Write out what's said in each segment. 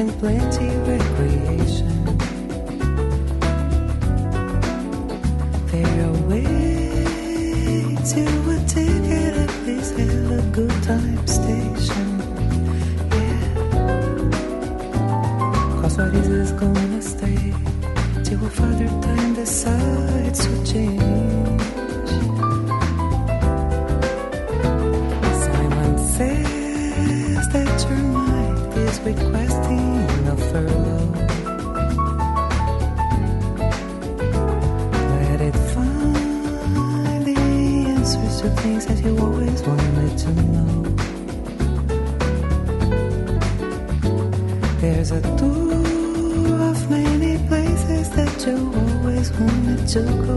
and plenty regret. took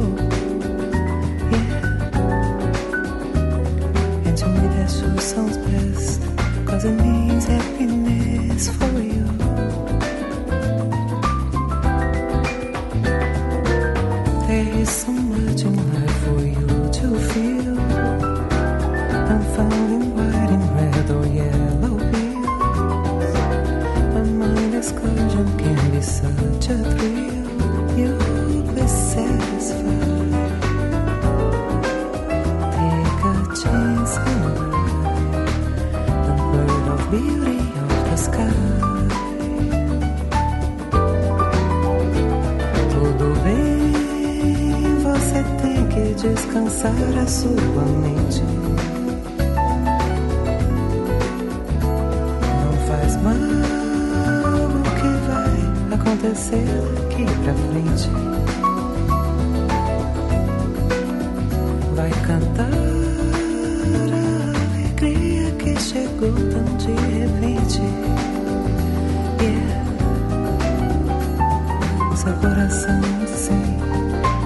acontecer daqui pra frente. Vai cantar a alegria que chegou tão de repente. Yeah. Seu coração assim,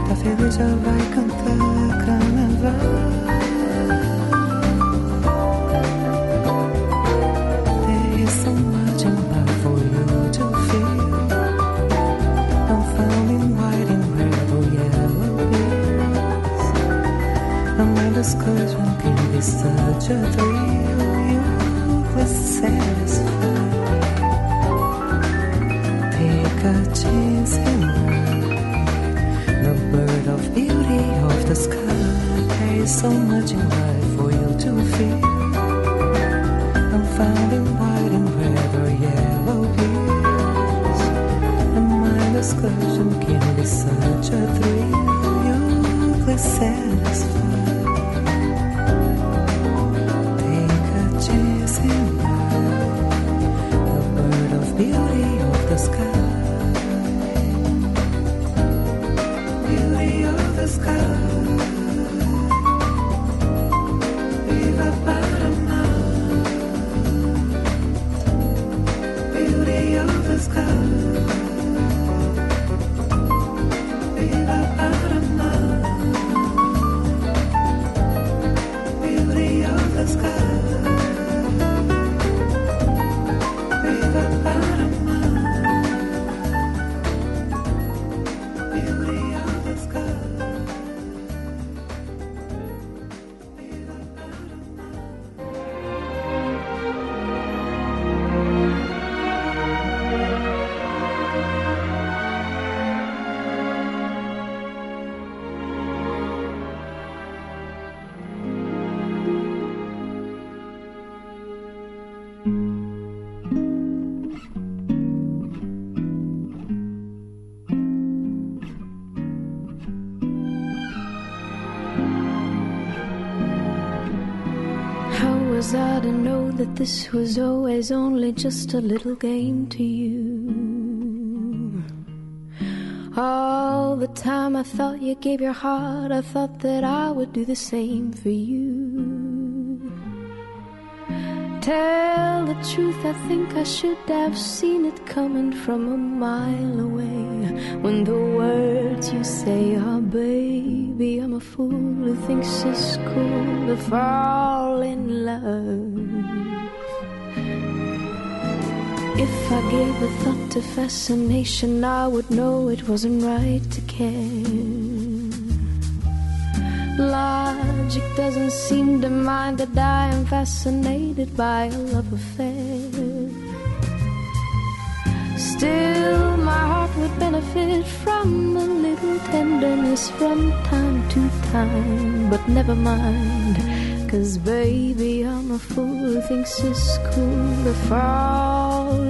tá feliz, já vai cantar carnaval. discouragement can be such a thrill. You were satisfied. Take a chance in life. The bird of beauty of the sky. pays so much in life for you to feel. I'm found in white and red or yellow pills. And my discussion can be such a thrill. You were satisfied. This was always only just a little game to you. All the time I thought you gave your heart, I thought that I would do the same for you tell the truth, I think I should have seen it coming from a mile away. When the words you say are, baby, I'm a fool who thinks it's cool to fall in love. If I gave a thought to fascination, I would know it wasn't right to care. Logic doesn't seem to mind that I am fascinated by a love affair. Still, my heart would benefit from a little tenderness from time to time. But never mind, cause baby, I'm a fool who thinks it's cool to fall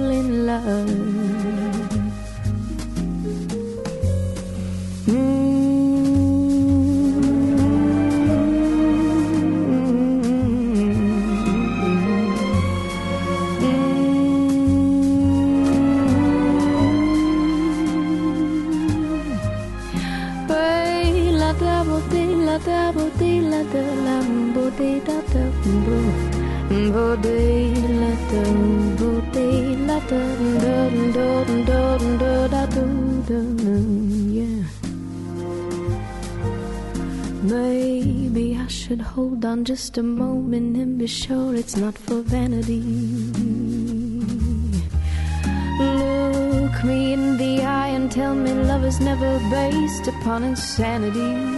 just a moment and be sure it's not for vanity. Look me in the eye and tell me love is never based upon insanity.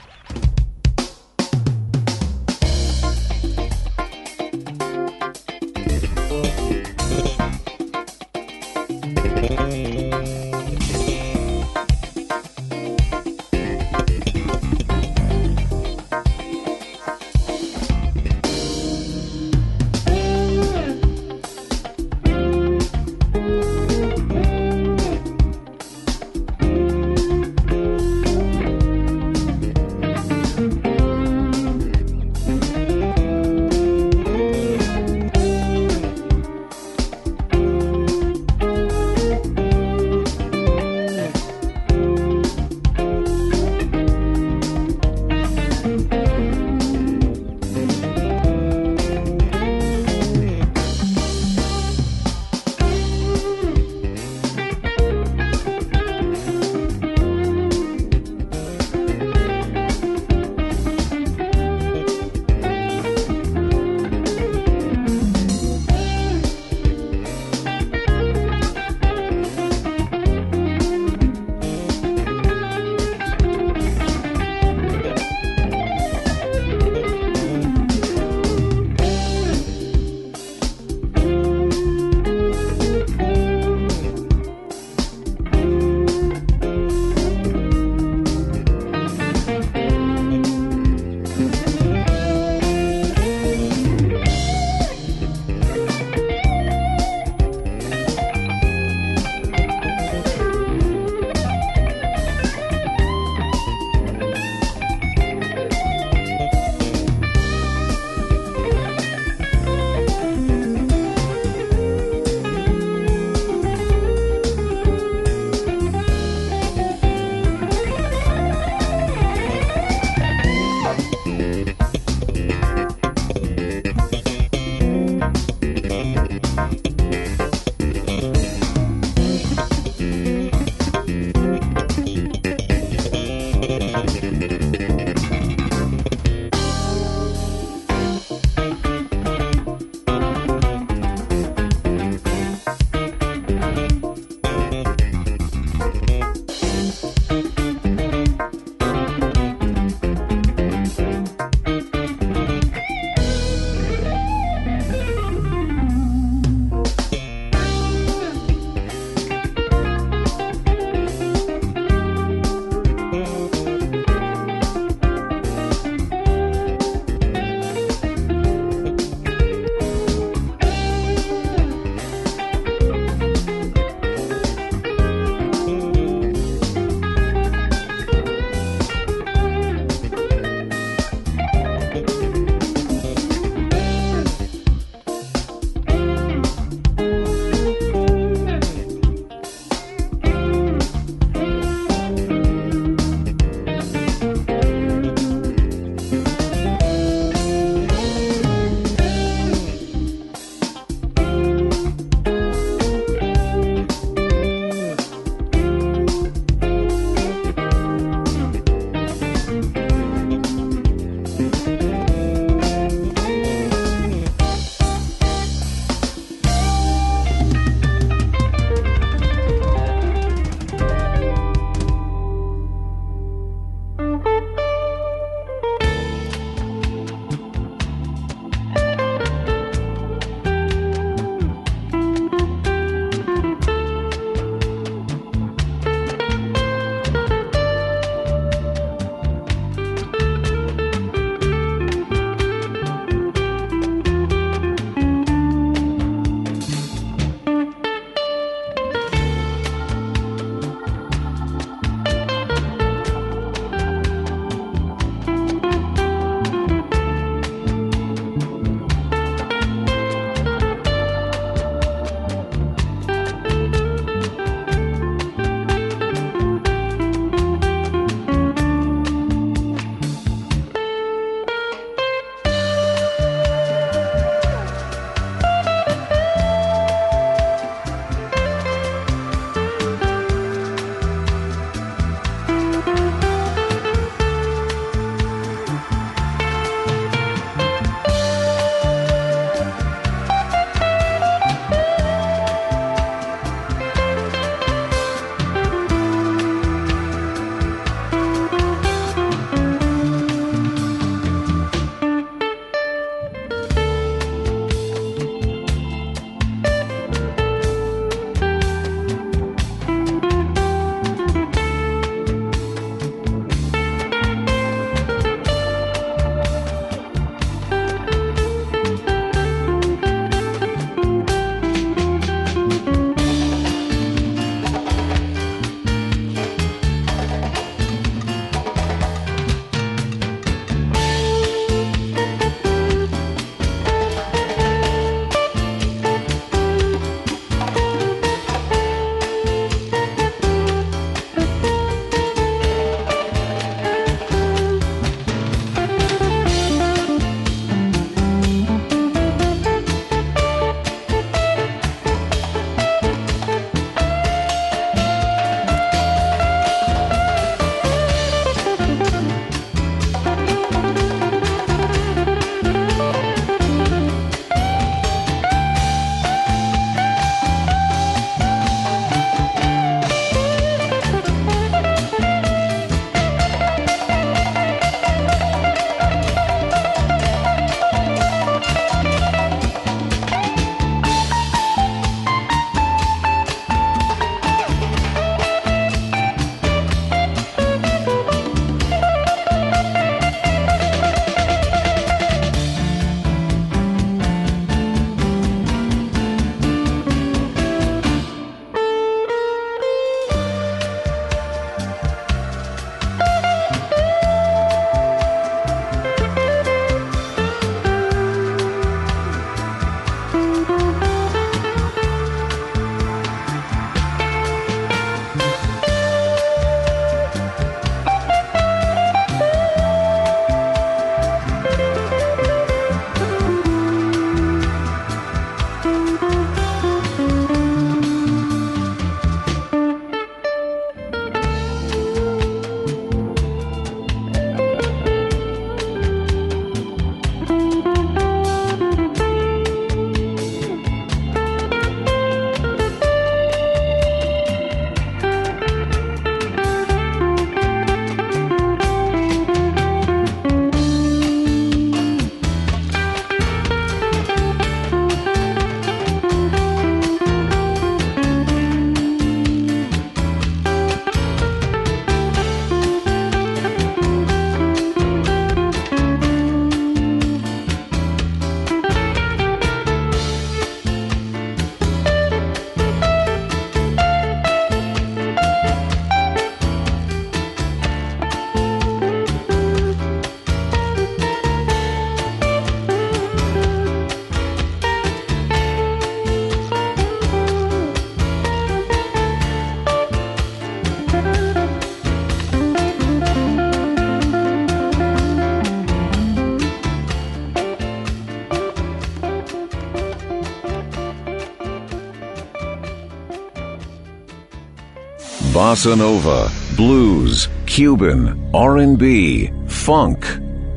Bossa nova, blues, Cuban, R&B, funk,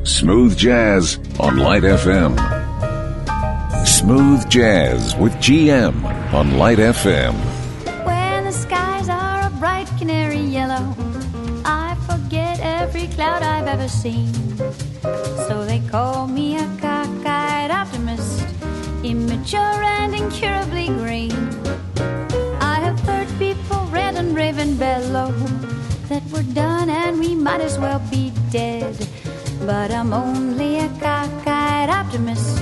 smooth jazz on Light FM. Smooth jazz with GM on Light FM. When the skies are a bright canary yellow, I forget every cloud I've ever seen. So they call me a cockeyed optimist, immature and incurably green. Red and raven bellow that we're done and we might as well be dead. But I'm only a cockeyed optimist,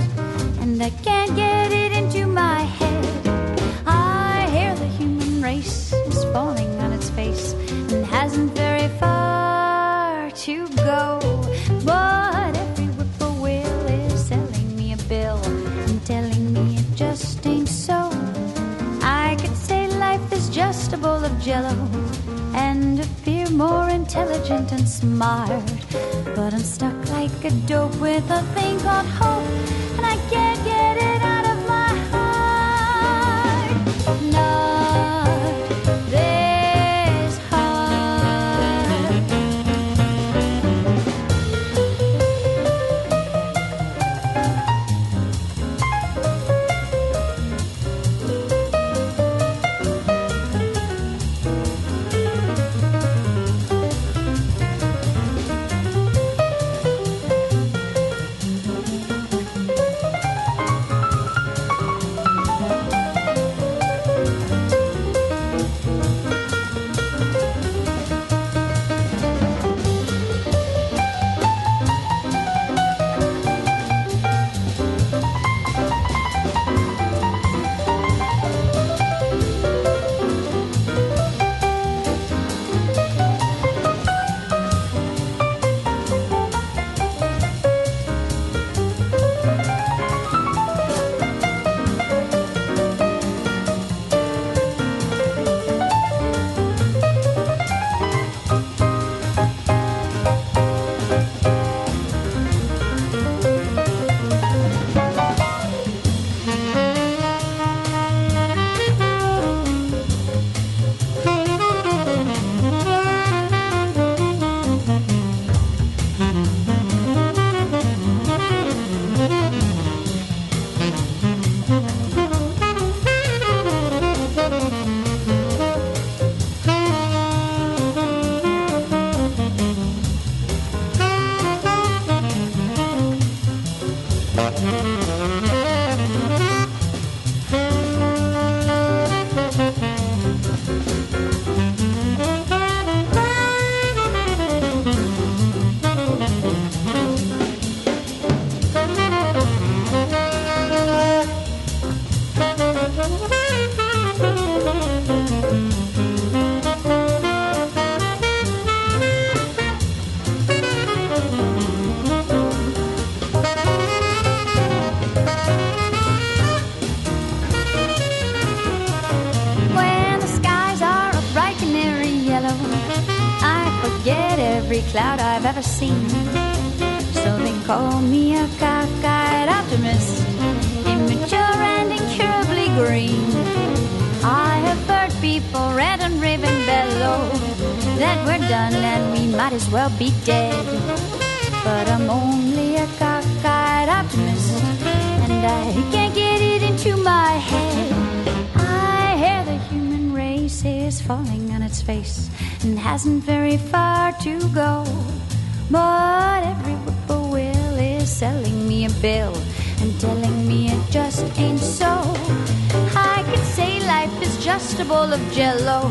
and I can't get it into my head. I hear the human race is falling on its face and hasn't very far to go. A bowl of jello and appear more intelligent and smart. But I'm stuck like a dope with a thing called hope, and I can't get it out of my heart. Not I forget every cloud I've ever seen. So they call me a cockeyed optimist, immature and incurably green. I have heard people red and raven bellow that we're done and we might as well be dead. But I'm only a cockeyed optimist, and I can't get it into my head. Is falling on its face and hasn't very far to go. But every whippoorwill is selling me a bill and telling me it just ain't so. I could say life is just a bowl of jello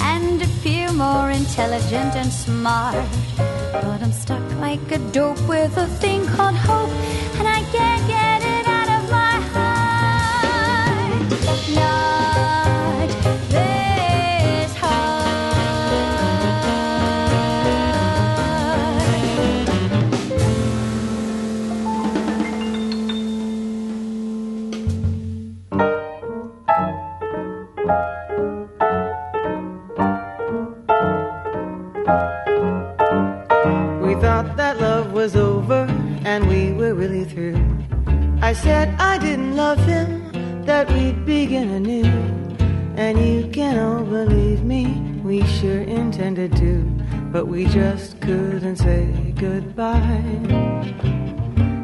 and appear more intelligent and smart. But I'm stuck like a dope with a thing called hope, and I can't intended to, but we just couldn't say goodbye.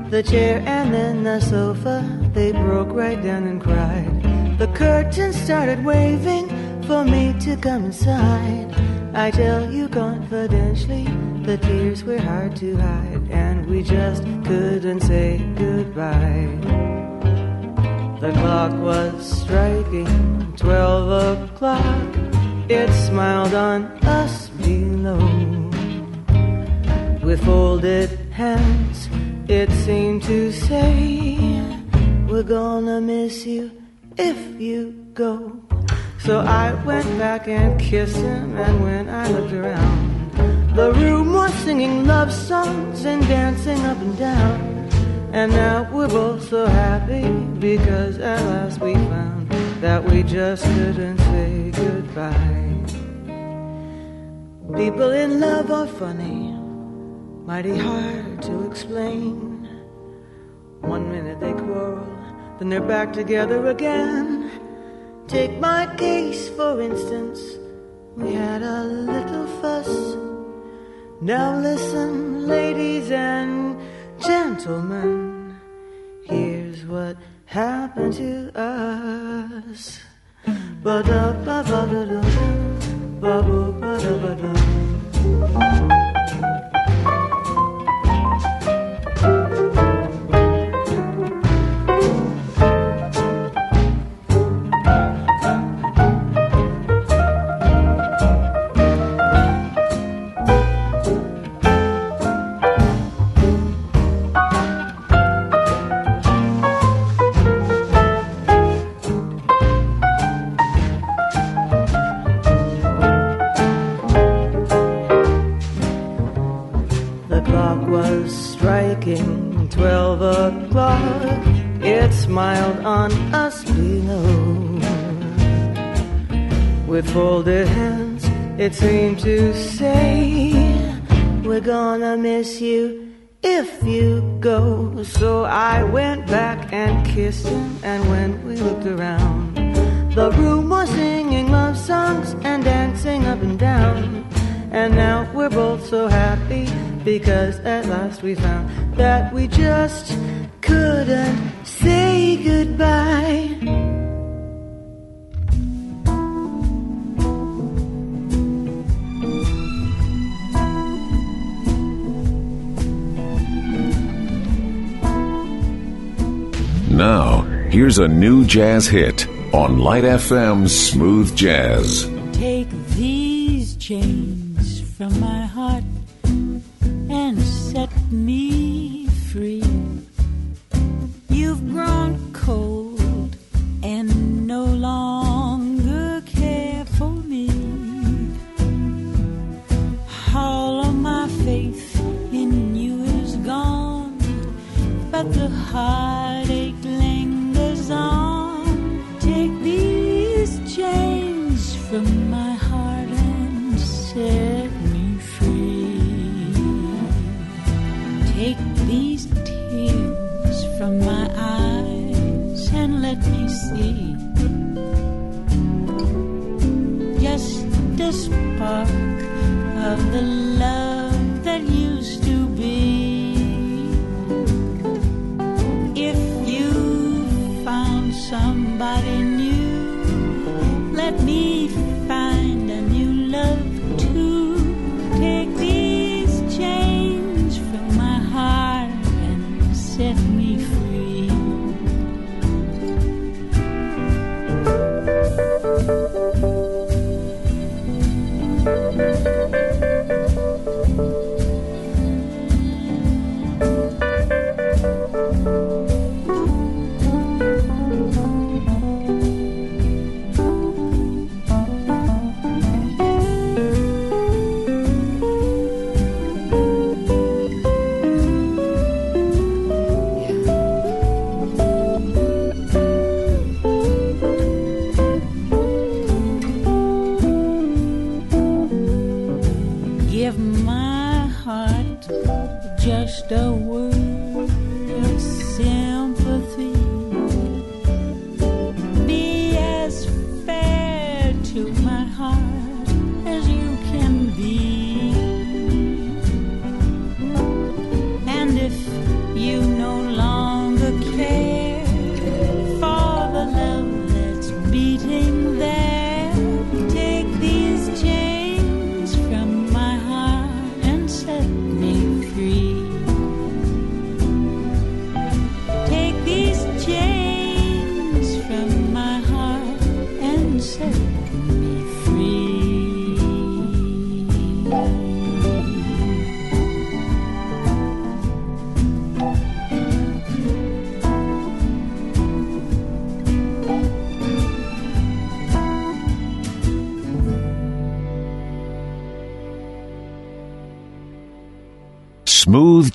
The chair and then the sofa, they broke right down and cried. The curtain started waving for me to come inside. I tell you confidentially, the tears were hard to hide, and we just couldn't say goodbye. The clock was striking twelve o'clock. It smiled on us below. With folded hands, it seemed to say, We're gonna miss you if you go. So I went back and kissed him, and when I looked around, the room was singing love songs and dancing up and down. And now we're both so happy because at last we found that we just couldn't say goodbye. People in love are funny, mighty hard to explain. One minute they quarrel, then they're back together again. Take my case for instance, we had a little fuss. Now listen, ladies and Gentlemen, here's what happened to us. Ba-da-ba-ba-da-da, folded hands, it seemed to say, We're gonna miss you if you go. So I went back and kissed him, and when we looked around, the room was singing love songs and dancing up and down. And now we're both so happy because at last we found that we just couldn't say goodbye. Now, here's a new jazz hit on Light FM's Smooth Jazz. Take these chains from my heart and set me of the love that used to be. If you found somebody new, let me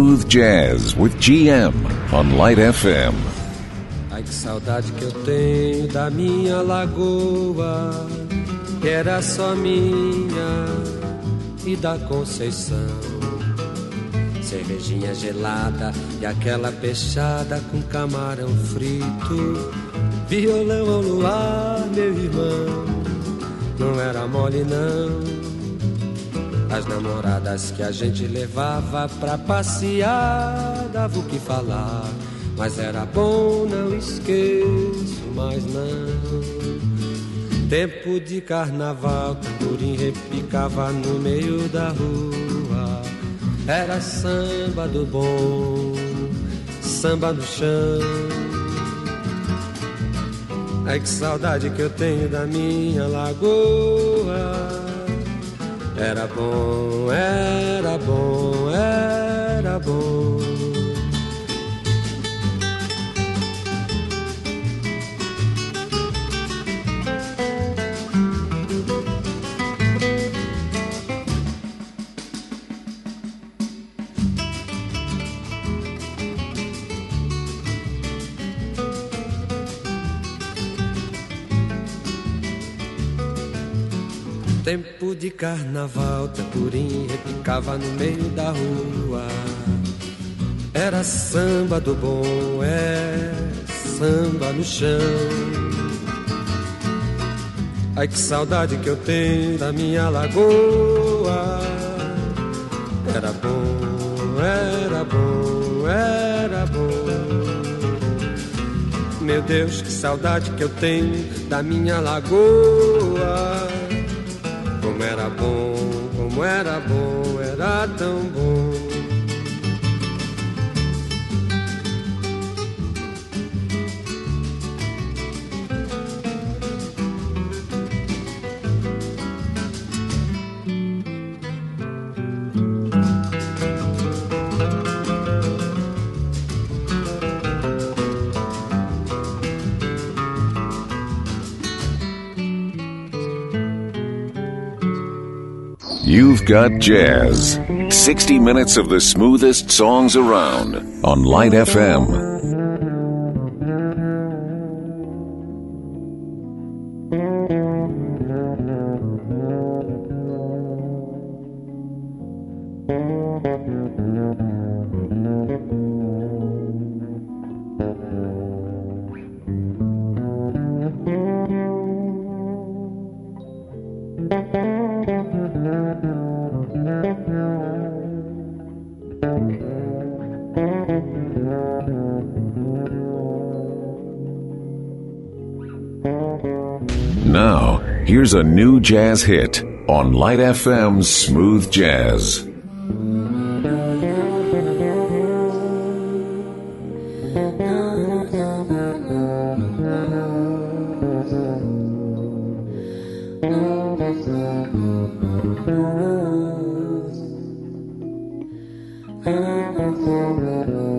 Smooth Jazz with GM on Light FM. Ai que saudade que eu tenho da minha lagoa, que era só minha e da Conceição. Cervejinha gelada e aquela peixada com camarão frito. Violão ao luar, meu irmão, não era mole não. As namoradas que a gente levava pra passear, dava o que falar. Mas era bom, não esqueço mais não. Tempo de carnaval, Turim repicava no meio da rua. Era samba do bom, samba no chão. Ai que saudade que eu tenho da minha lagoa. Era bom, era bom, Tempo de carnaval, tamborim repicava no meio da rua. Era samba do bom, é samba no chão. Ai que saudade que eu tenho da minha lagoa. Era bom, era bom, era bom. Meu Deus, que saudade que eu tenho da minha lagoa. Como era bom, como era bom, era tão bom. You've got jazz. 60 minutes of the smoothest songs around on Light FM. Here's a new jazz hit on Light FM's Smooth Jazz.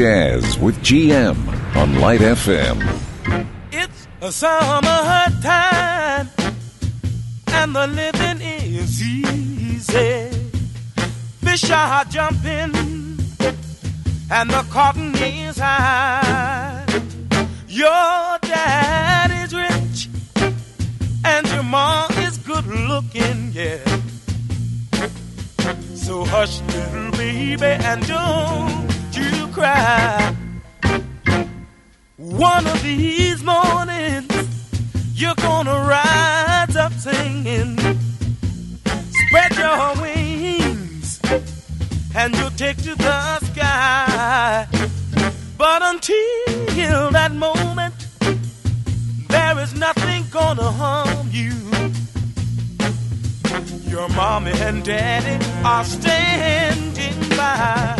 Jazz with GM on Light FM. It's a summer time and the living is easy. Fish are jumping and the cotton is high. Your dad is rich and your mom is good looking, yeah. So hush, little baby, and don't cry. One of these mornings, you're gonna rise up singing. Spread your wings, and you'll take to the sky. But until that moment, there is nothing gonna harm you. Your mommy and daddy are standing by.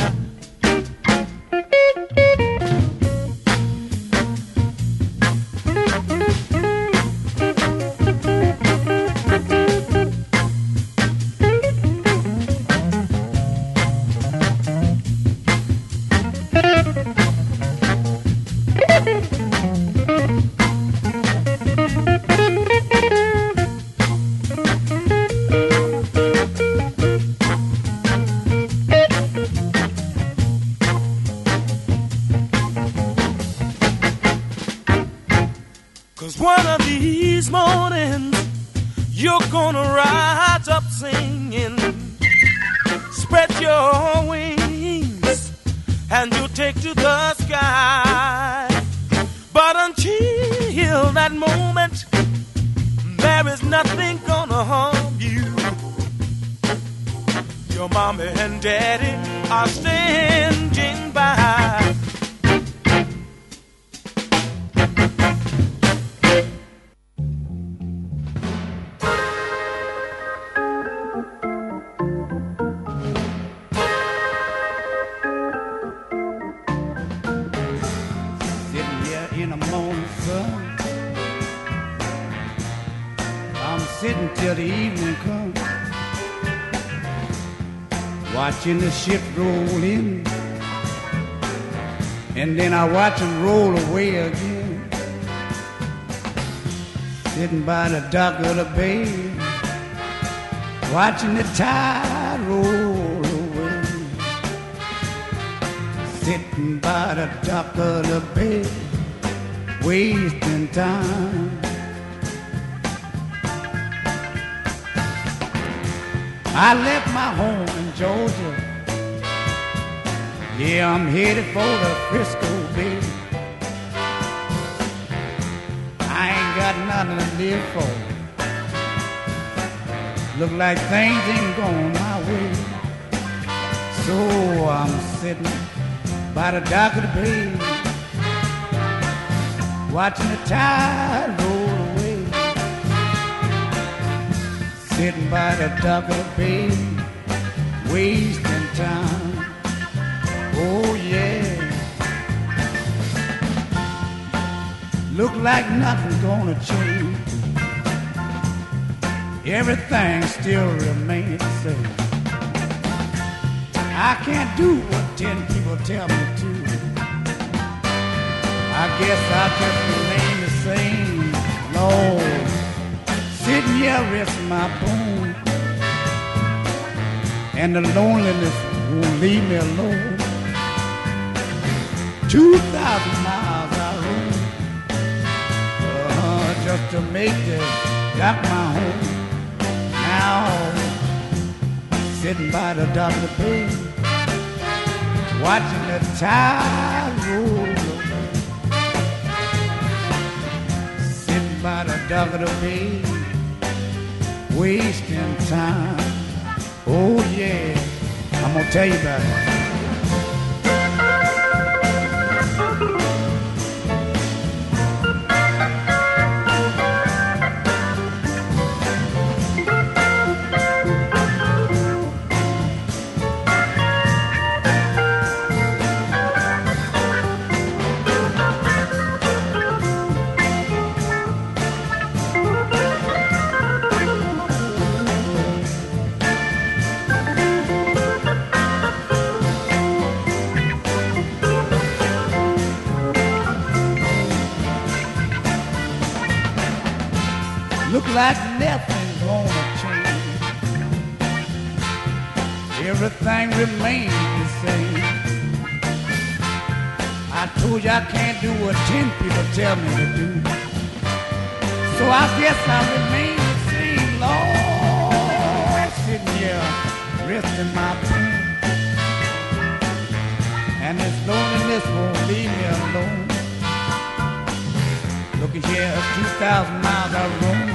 The of the bay. Watching the tide roll away sitting by the dock of the bay, wasting time. I left my home in Georgia. Yeah, I'm headed for the Frisco Bay. I ain't got nothing to live for. Look like things ain't going my way. So I'm sitting by the dock of the bay, watching the tide roll away. Sitting by the dock of the bay, wasting time. Oh yeah. Look like nothing's gonna change. Everything still remains the same. I can't do what ten people tell me to. I guess I'll just remain the same, Lord. Sitting here resting my bone. And the loneliness won't leave me alone. Two thousand make this dock my home. Now sitting by the dock of the watching the tide roll away. Sitting by the dock of the wasting time. Oh yeah, I'm gonna tell you about it. Tell me to do. So I guess I remain the same, Lord, sitting here resting my pain. And this loneliness won't leave me alone. Looking here, 2,000 miles I roam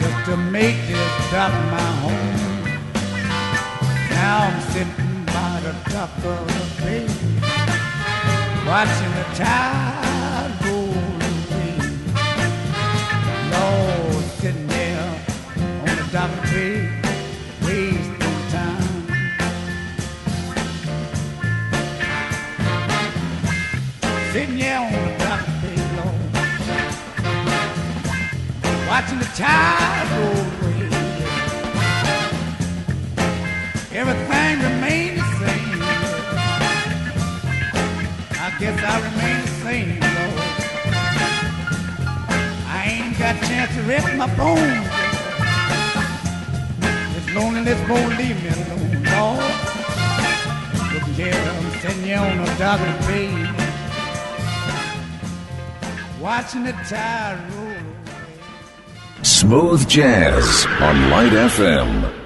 just to make this dock my home. Now I'm sitting by the dock of the bay, watching the loneliness won't leave me alone, I'm sitting here on bay. watching the tide roll. Smooth Jazz on Light FM.